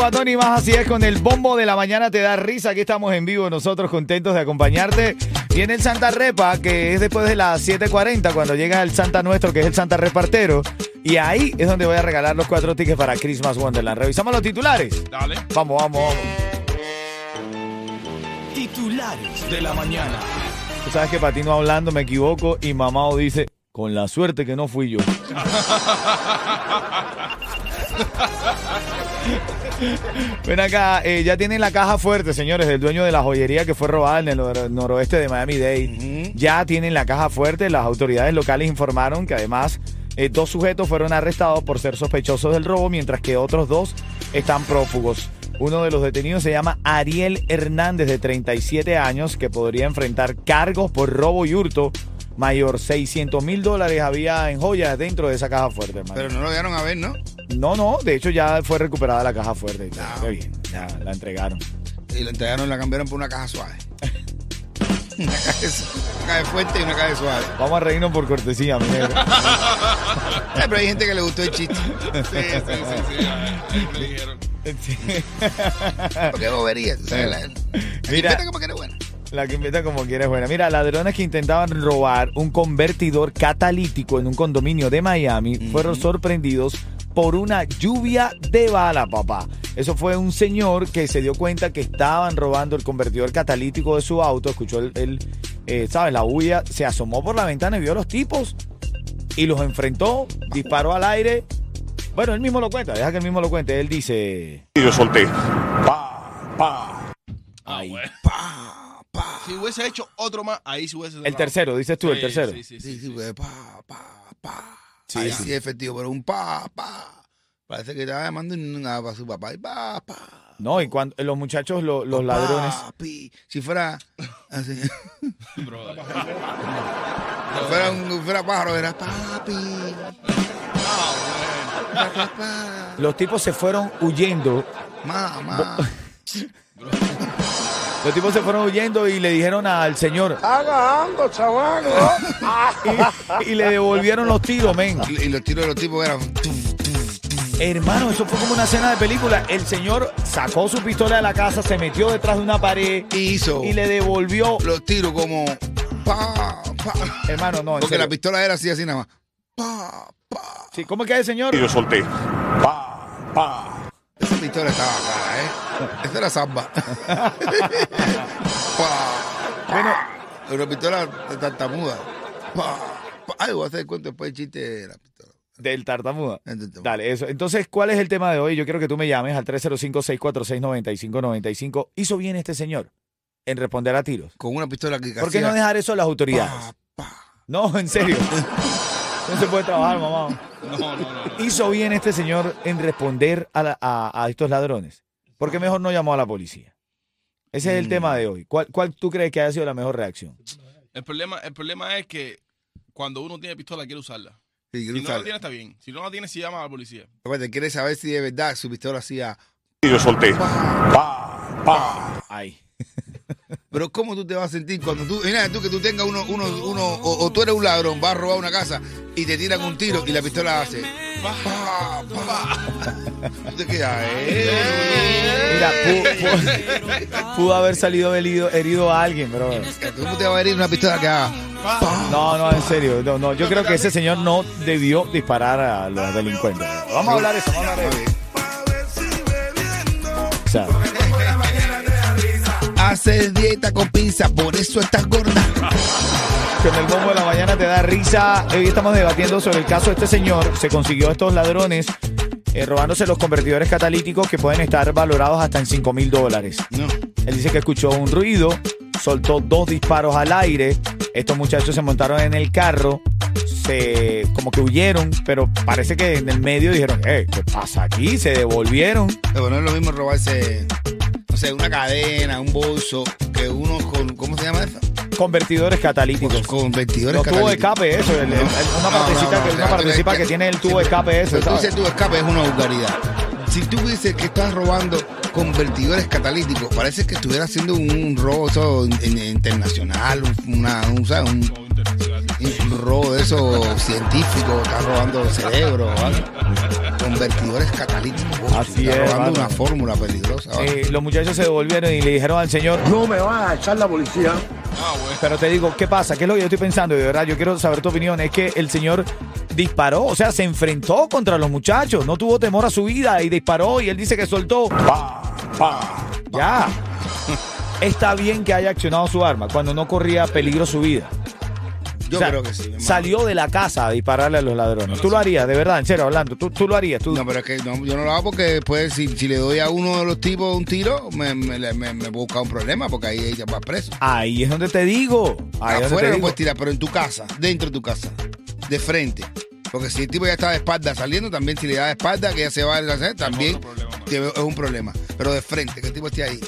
Cubatón y más así es con el bombo de la mañana te da risa. Aquí estamos en vivo nosotros contentos de acompañarte. Viene el Santa Repa que es después de las 7.40 cuando llega el Santa nuestro que es el Santa Repartero. Y ahí es donde voy a regalar los cuatro tickets para Christmas Wonderland. Revisamos los titulares. Dale. Vamos, vamos, vamos. Titulares de la mañana. Tú sabes que Patino hablando me equivoco y Mamao dice, con la suerte que no fui yo. Ven acá, eh, ya tienen la caja fuerte, señores, del dueño de la joyería que fue robada en el nor- noroeste de Miami-Dade. Ya tienen la caja fuerte. Las autoridades locales informaron que además eh, dos sujetos fueron arrestados por ser sospechosos del robo, mientras que otros dos están prófugos. Uno de los detenidos se llama Ariel Hernández, de 37 años, que podría enfrentar cargos por robo y hurto. Mayor, 600 mil dólares había en joyas dentro de esa caja fuerte, hermano. Pero no lo dieron a ver, ¿no? No, no, de hecho ya fue recuperada la caja fuerte. y todo. Qué bien, ya la entregaron. Y la entregaron, la cambiaron por una caja suave. una, caja, una caja fuerte y una caja suave. Vamos a reírnos por cortesía, mi negro. Eh, pero hay gente que le gustó el chiste. Sí, sí, sí, sí. Ahí me dijeron. Porque bobería, tú sabes. La, la Mira. como que era buena. La que inventa como quiera es buena. Mira, ladrones que intentaban robar un convertidor catalítico en un condominio de Miami fueron sorprendidos por una lluvia de bala, papá. Eso fue un señor que se dio cuenta que estaban robando el convertidor catalítico de su auto. Escuchó el, el, eh, ¿sabes? La bulla. Se asomó por la ventana y vio a los tipos y los enfrentó, disparó al aire. Bueno, él mismo lo cuenta, deja que él mismo lo cuente. Él dice... Y yo solté. Pa, pa. Ah, Ay. Pa, pa. Si hubiese hecho otro más, ahí sí hubiese El tercero, dices tú, el tercero. Sí, sí, sí. Sí, sí, sí. pa, pa, pa. Sí, Ahí sí. sí es efectivo, pero un pa, pa. Parece que estaba llamando una para su papá. Y pa, pa. No, y cuando los muchachos, lo- los ladrones... Papi. Si fuera así. Bro, si fuera un fuera pájaro, era papi. Pa, pa, pa. Los tipos se fueron huyendo. Mamá. Los tipos se fueron huyendo y le dijeron al señor. Y, y le devolvieron los tiros, men. Y y los tiros de los tipos eran. Hermano, eso fue como una escena de película. El señor sacó su pistola de la casa, se metió detrás de una pared Y hizo y le devolvió. los tiros como. Pa, pa. Hermano, no, Porque la pistola era así, así nada más. Pa, pa. Sí, ¿Cómo es que es el señor? Y yo solté. Pa, pa. Pistola estaba cara, ¿eh? Esa era samba. Bueno, Una pistola de tartamuda. Ay, voy a hacer el cuento después el chiste de la pistola. del tartamuda. Tartamuda. Dale, eso. Entonces, ¿cuál es el tema de hoy? Yo quiero que tú me llames al 305-646-9595. ¿Hizo bien este señor en responder a tiros? Con una pistola que ¿Por qué no dejar eso a las autoridades? pa, pa. No, en serio. No se puede trabajar, mamá. No, no, no. ¿Hizo bien este señor en responder a, la- a- a estos ladrones? ¿Por qué mejor no llamó a la policía? Ese es el Mm. tema de hoy. ¿Cuál, cuál tú crees que haya sido la mejor reacción? El problema, el problema es que cuando uno tiene pistola quiere usarla. Sí, Si no la tiene está bien. Si no la tiene, sí llama a la policía. Acuérdate, quiere saber si de verdad su pistola hacía. Y yo solté. Pa, pa. Ay. Pero ¿cómo tú te vas a sentir cuando tú, mira tú que tú tengas uno, uno, uno, o, o tú eres un ladrón, vas a robar una casa y te tiran un tiro y la pistola hace. Pa, pa. Tú te quedas, eh. Mira, pu- pu- pudo, haber salido herido, herido a alguien, pero... ¿Cómo te va a herir una pistola que haga? No, no, en serio. No, no, yo creo que ese señor no debió disparar a los delincuentes. Vamos a hablar de eso, vamos a hablar de eso. Haces dieta con pinza, por eso estás gorda. Que en el bombo de la mañana te da risa. Hoy estamos debatiendo sobre el caso de este señor. Se consiguió a estos ladrones eh, robándose los convertidores catalíticos que pueden estar valorados hasta en 5 mil dólares. No. Él dice que escuchó un ruido, soltó dos disparos al aire. Estos muchachos se montaron en el carro, se como que huyeron, pero parece que en el medio dijeron, eh, ¿qué pasa aquí? Se devolvieron. Pero no es lo mismo robarse, sé, una cadena, un bolso, que uno con, ¿cómo se llama eso? Convertidores catalíticos. Con vestidores Los tubos de catalíticos. escape, eso, el- el- el- una No, partecita, no, no, que, una partecita que tiene el tubo de escape ese. Pero tú ¿sabes? dices tu escape es una vulgaridad. Si tú dices que estás robando convertidores catalíticos, parece que estuvieras haciendo un robo eso, in- in- internacional, un, una, un, ¿sabes? un, un robo de eso científico, estás robando cerebro. Convertidores catalíticos. Así estás es, robando una fórmula peligrosa. ¿vale? Eh, los muchachos se devolvieron y le dijeron al señor, No me vas a echar la policía. Ah, bueno. pero te digo, ¿qué pasa? ¿Qué es lo que yo estoy pensando? De verdad, yo quiero saber tu opinión. Es que el señor disparó, o sea, se enfrentó contra los muchachos, no tuvo temor a su vida y disparó y él dice que soltó. Pa, pa. Ya. Está bien que haya accionado su arma cuando no corría peligro su vida. Yo O sea, creo que sí. Salió de la casa a dispararle a los ladrones. Tú lo harías, de verdad, en serio, hablando. Tú, tú lo harías. Tú, No, pero es que no, yo no lo hago porque después, si, si le doy a uno de los tipos un tiro, me, me, me, me busca un problema porque ahí ella va preso. Ahí es donde te digo. Ahí es Afuera no digo. puedes tirar, pero en tu casa, dentro de tu casa, de frente. Porque si el tipo ya está de espalda saliendo, también si le da de espalda, que ya se va a hacer, también problema, tiene- es un problema. Pero de frente, que el tipo esté ahí.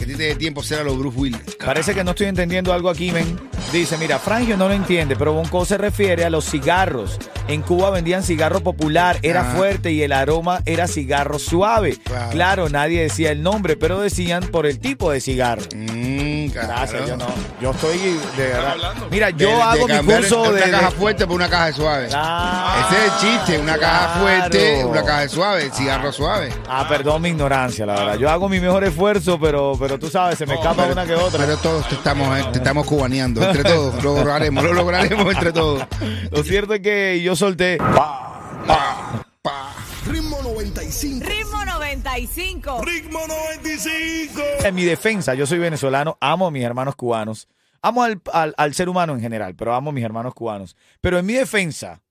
Que a ti te dé tiempo a ser a los Bruce Willis. Parece que no estoy entendiendo algo aquí, men. Dice, mira, Frangio no lo entiende, pero Bonco se refiere a los cigarros. En Cuba vendían cigarro popular, era Ah. fuerte y el aroma era cigarro suave. Claro. Claro, nadie decía el nombre, pero decían por el tipo de cigarro. Mm, Gracias, yo no. Yo estoy de verdad. Mira, De- yo de hago mi cambiar curso una de. caja de- fuerte por una caja suave. Ah, Ese es el chiste, una caja claro. fuerte, una caja suave, cigarro suave. Ah, perdón mi ignorancia, la verdad. Yo hago mi mejor esfuerzo, pero, pero tú sabes, se me escapa una que otra. Pero todos te estamos, eh, te estamos cubaneando, entre todos. Lo lograremos, lo lograremos entre todos. Lo cierto es que yo solté. Pa, pa. Pa. Ritmo 95. Ritmo 95. Ritmo 95. En mi defensa, yo soy venezolano, amo a mis hermanos cubanos, amo al, al- al ser humano en general, pero amo a mis hermanos cubanos. Pero en mi defensa,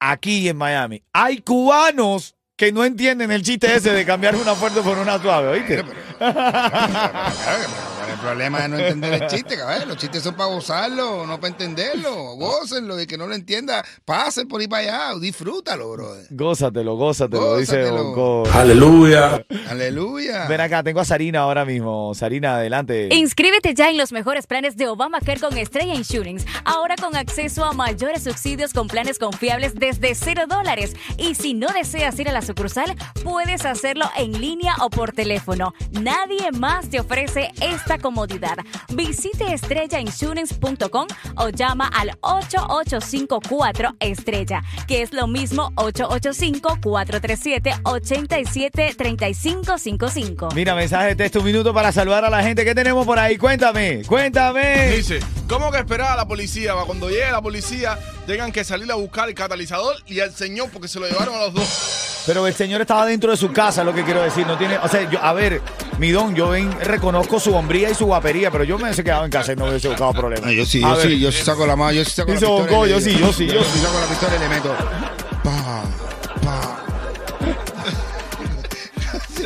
aquí en Miami, hay cubanos que no entienden el chiste ese de cambiar una fuerte por una suave, ¿oíste? Problema es no entender el chiste, cabrón. Los chistes son para gozarlo, no para entenderlo. Gócenlo y que no lo entienda, pasen por ahí para allá, disfrútalo, brother. Gózatelo, gózatelo, dice Gózatelo. Bonco. Aleluya. Aleluya. Ven acá, tengo a Sarina ahora mismo. Sarina, adelante. Inscríbete ya en los mejores planes de Obamacare con Estrella Insurance. Ahora con acceso a mayores subsidios con planes confiables desde cero dólares. Y si no deseas ir a la sucursal, puedes hacerlo en línea o por teléfono. Nadie más te ofrece esta comodidad. Visite estrellainsurance.com o llama al 8854 Estrella, que es lo mismo 885-437-873555. Mira, mensaje de texto, un minuto para saludar a la gente. ¿Qué tenemos por ahí? Cuéntame, cuéntame. Dice, ¿cómo que esperar a la policía? para Cuando llegue la policía, tengan que salir a buscar el catalizador y al señor porque se lo llevaron a los dos. Pero el señor estaba dentro de su casa, lo que quiero decir. No tiene, o sea, yo, a ver, mi don, yo ven, reconozco su hombría y su guapería, pero yo me hubiese quedado en casa y no hubiese buscado problemas. No, yo sí, A yo ver, sí, yo sí saco la mano, yo sí saco la pistola. Bongo, y le yo sí, yo sí, yo sí. saco la pistola y le meto. Pa, pa.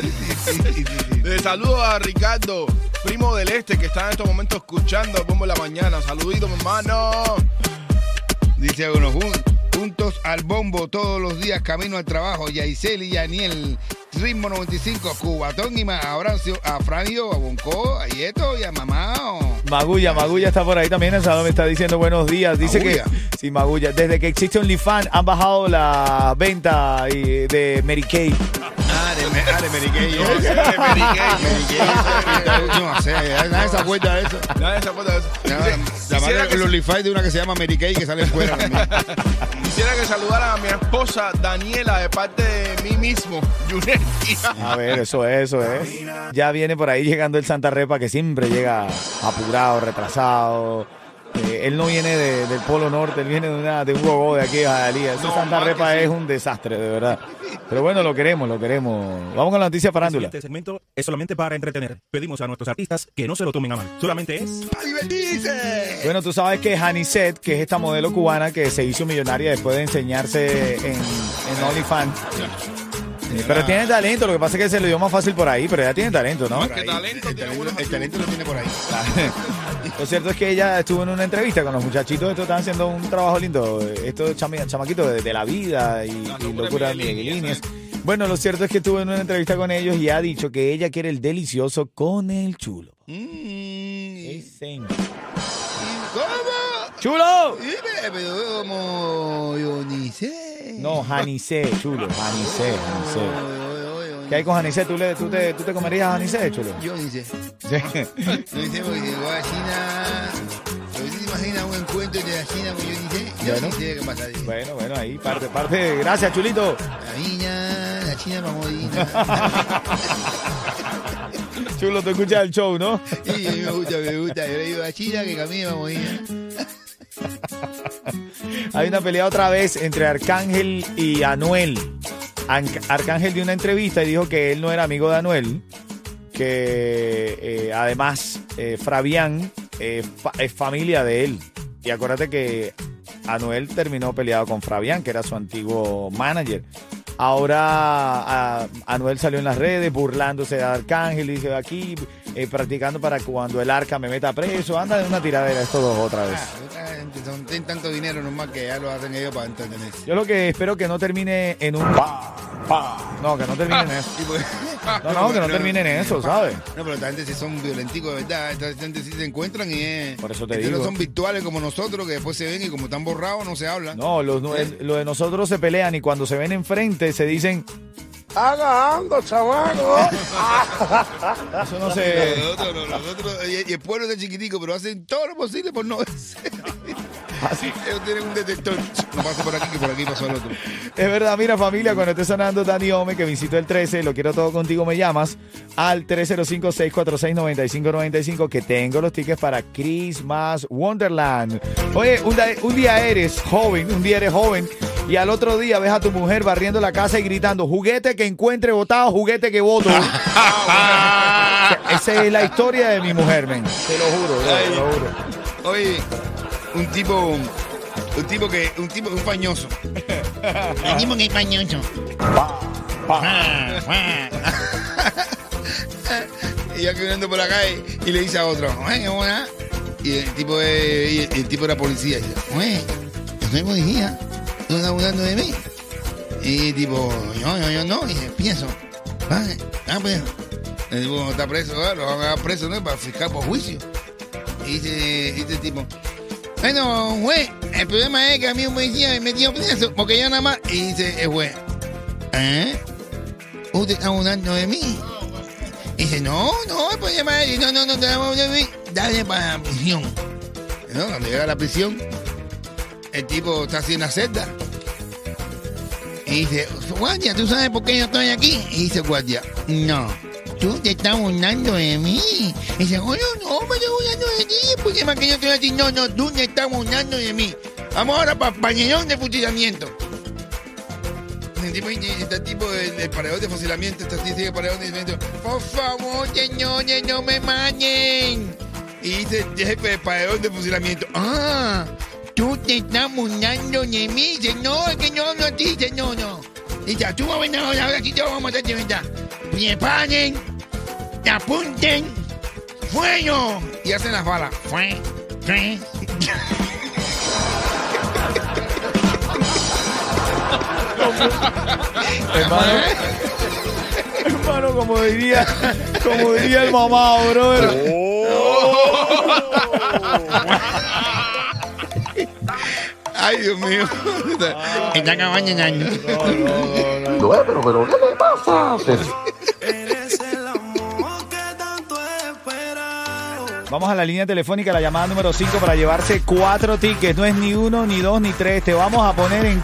Le saludo a Ricardo, primo del este, que está en estos momentos escuchando el bombo de la mañana. Saludito, mi hermano. Dice uno, "Jun- juntos al bombo todos los días, camino al trabajo. Yaisel y Yaniel, ritmo 95, Cubatón y más. Abrazo a Franio, a Bonco, a Yeto y a Mamá. Magulla, Magulla está por ahí también. El salón me está diciendo buenos días. Dice Magulla. que, sí, Magulla, desde que existe OnlyFans han bajado la venta y- de Mary Kay. Ah, de, ah, de Mary Kay, No sé, ¿eh? Mary Kay. Mary Kay, No sé, nadie se acuerda de eso. Nadie se acuerda de eso. La, madre el OnlyFans de una que se llama Mary Kay que sale fuera también. quisiera que saludaran a mi esposa Daniela de parte de mí mismo. A ver, eso es, eso es. Ya viene por ahí llegando el Santa Repa que siempre llega apurado, retrasado. Eh, él no viene de- del Polo Norte, él viene de, una, de un gogo de aquí de Jalía. Ese No, Santa Repa sí. es un desastre, de verdad. Pero bueno, lo queremos, lo queremos. Vamos con la noticia farándula. Este segmento es solamente para entretener. Pedimos a nuestros artistas que no se lo tomen a mal. Solamente es ¡A divertirse! Bueno, tú sabes que Janicet, que es esta modelo cubana que se hizo millonaria después de enseñarse en, en OnlyFans. Pero tiene talento, lo que pasa es que se le dio más fácil por ahí, pero ella tiene talento, ¿no? Que talento, el, tiene talento buenos el talento lo tiene por ahí. Lo cierto es que ella estuvo en una entrevista con los muchachitos, estos están haciendo un trabajo lindo, estos chami- chamaquitos de, de la vida y, Las y locuras miguelines. Bueno, lo cierto es que estuvo en una entrevista con ellos y ha dicho que ella quiere el delicioso con el chulo. Mm, ¿Cómo? ¡Chulo! Pero- Pero como yo ni sé. No, Janicé, chulo, oye, oye, ¿Qué hay con Janicé? ¿Tú, le, tú, te, ¿Tú te comerías a Janicé, chulo? Yo ni sé. Sí. Ni sé porque llegó a China. Tú te imaginas un encuentro de la China con yo. Yo Bueno. qué pasa. Bueno, bueno, ahí parte, parte. Gracias, chulito. La niña, la China mamodina. Chulo, te escuchas el show, ¿no? Y a mí me gusta, me gusta. Yo le digo a China que camine mamodina. Hay una pelea otra vez entre Arcángel y Anuel. An- Arcángel dio una entrevista y dijo que él no era amigo de Anuel, que eh, además eh, Fabián eh, es familia de él. Y acuérdate que Anuel terminó peleado con Fabián, que era su antiguo manager. Ahora a- Anuel salió en las redes burlándose de Arcángel y dice aquí eh, practicando para cuando el arca me meta preso. Anda de una tiradera estos dos otra vez. Ah, son- tienen tanto dinero nomás que ya lo hacen ellos para entretenerse. Yo lo que espero que no termine en un No, que no termine en eso. Sí, porque- No, no, que no termine en eso, ¿sabes? No, pero esta gente sí son violenticos, de verdad. Esta gente sí se encuentran y es. Por eso te Estos no digo. son virtuales como nosotros, que después se ven y como están borrados no se hablan. No, los, nu- el- lo de nosotros se pelean y cuando se ven enfrente se dicen, Agando, chamaco. eso no se... Nosotros, no, nosotros, y, y el pueblo está chiquitico, pero hacen todo lo posible por no verse. Ellos tienen un detector. No pasa por aquí, que por aquí pasó el otro. Es verdad, mira familia, cuando esté sonando Dani Ome, que visitó el 13, lo quiero todo contigo, me llamas al 305-646-9595, que tengo los tickets para Christmas Wonderland. Oye, un día eres joven, un día eres joven, y al otro día ves a tu mujer barriendo la casa y gritando, juguete que encuentre votado, juguete que voto. Esa es la historia de mi mujer, men. Te lo juro, bro, te lo juro. Oye, un tipo. Un tipo que. Un tipo, un pañoso. Un tipo que es pañoso. y ya caminando por la calle y le dice a otro, "Oye, ¿qué buena?". Y el tipo y el, el tipo era policía. Y dice, oye, yo soy policía. ¿Tú estás burlando de mí? Y tipo, yo, yo, yo no. Y dice, pienso. Vale, ah, pues. El tipo está preso, lo van a dar preso, ¿no? Para fiscal por juicio. Y dice, dice el tipo, bueno, juez, el problema es que a mí un policía me metió preso porque yo nada más. Y dice el juez, ¿eh? ¿Usted está burlando de mí? Y dice, no, no, el problema es, no, no, no, te vamos de mí, dale para la prisión. ¿No? Cuando llega a la prisión, el tipo está en la celda. Y dice, guardia, ¿tú sabes por qué yo estoy aquí? Y dice, guardia, no, tú te estás burlando de mí. Y dice, oye, no, me estoy burlando de ti, porque más que yo te voy a decir, no, no, tú te estás burlando de mí. Vamos ahora para pañellón de fusilamiento. El tipo, está el tipo del, del paredón de fusilamiento, está así, sigue paredón de fusilamiento. Por favor, señores, no me maten. Y dice jefe del paredón de fusilamiento, ah, tú te estás burlando de mí. Dice, no, es que no hablo a ti, dice, no, no. Dice, tú vas a venir ahora, ahora sí te vamos a matar de verdad. Preparen, apunten, fuego. Y hacen las balas. Fue, fue. Hermano, hermano, como diría, como diría el mamá, brother. Ay, Dios mío. Está acabando el año. No, pero, pero, ¿qué le pasa? Eres el amor que tanto he esperado. Vamos a la línea telefónica, la llamada número 5 para llevarse cuatro tickets. No es ni uno, ni dos, ni tres. Te vamos a poner en,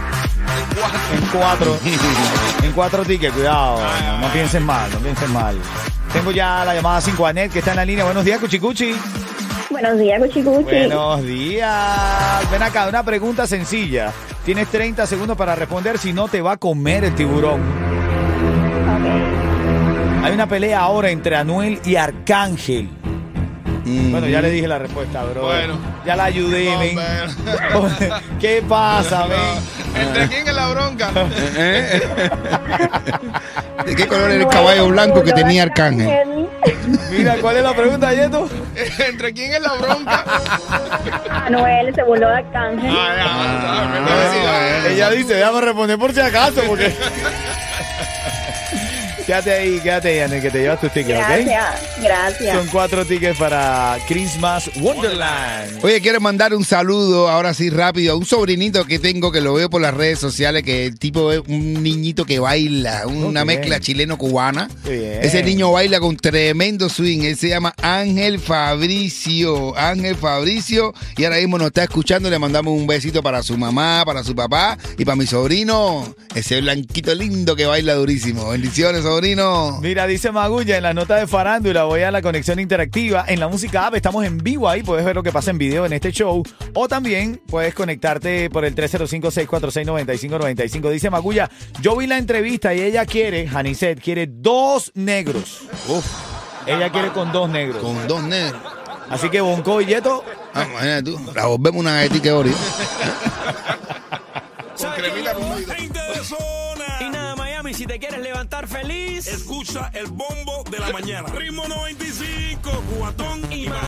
en cuatro. en cuatro tickets, cuidado. No, no piensen mal, no piensen mal. Tengo ya la llamada 5 Anet que está en la línea. Buenos días, Cuchicuchi. Buenos días, Cuchicuchi. Buenos días. Ven acá, una pregunta sencilla. Tienes 30 segundos para responder, si no te va a comer el tiburón. Hay una pelea ahora entre Anuel y Arcángel. Bueno, ya le dije la respuesta, bro. Bueno. Ya la ayudé, No, men. ¿Qué pasa, men? ¿Entre quién es la bronca? ¿De qué color era el caballo blanco que tenía Arcángel? Mira, ¿cuál es la pregunta, Yeto? ¿Entre quién es la bronca? Anuel se voló de Arcángel. Ah, Ella dice, déjame responder por si acaso, porque... quédate ahí, quédate ahí, Anel, que te llevas tus tickets, ¿ok? Gracias, gracias. Son cuatro tickets para Christmas Wonderland. Oye, quiero mandar un saludo ahora sí rápido a un sobrinito que tengo que lo veo por las redes sociales, que el tipo es un niñito que baila, una mezcla chileno-cubana. Ese niño baila con tremendo swing. Él se llama Ángel Fabricio. Ángel Fabricio. Y ahora mismo nos está escuchando. Le mandamos un besito para su mamá, para su papá y para mi sobrino. Ese blanquito lindo que baila durísimo. Bendiciones, sobrino. Mira, dice Magulla en la nota de farándula, voy a la conexión interactiva. En la música app estamos en vivo ahí, puedes ver lo que pasa en video en este show. O también puedes conectarte por el 305-646-9595. Dice Magulla, yo vi la entrevista y ella quiere, Janiset, quiere dos negros. Uf, Ella quiere con dos negros. con dos negros. Así que Bonco y Yeto, Ah, imagínate tú. La volvemos una galletita ahorita. Te quieres levantar feliz. Escucha el bombo de la mañana. Ritmo 95, cuatón y más.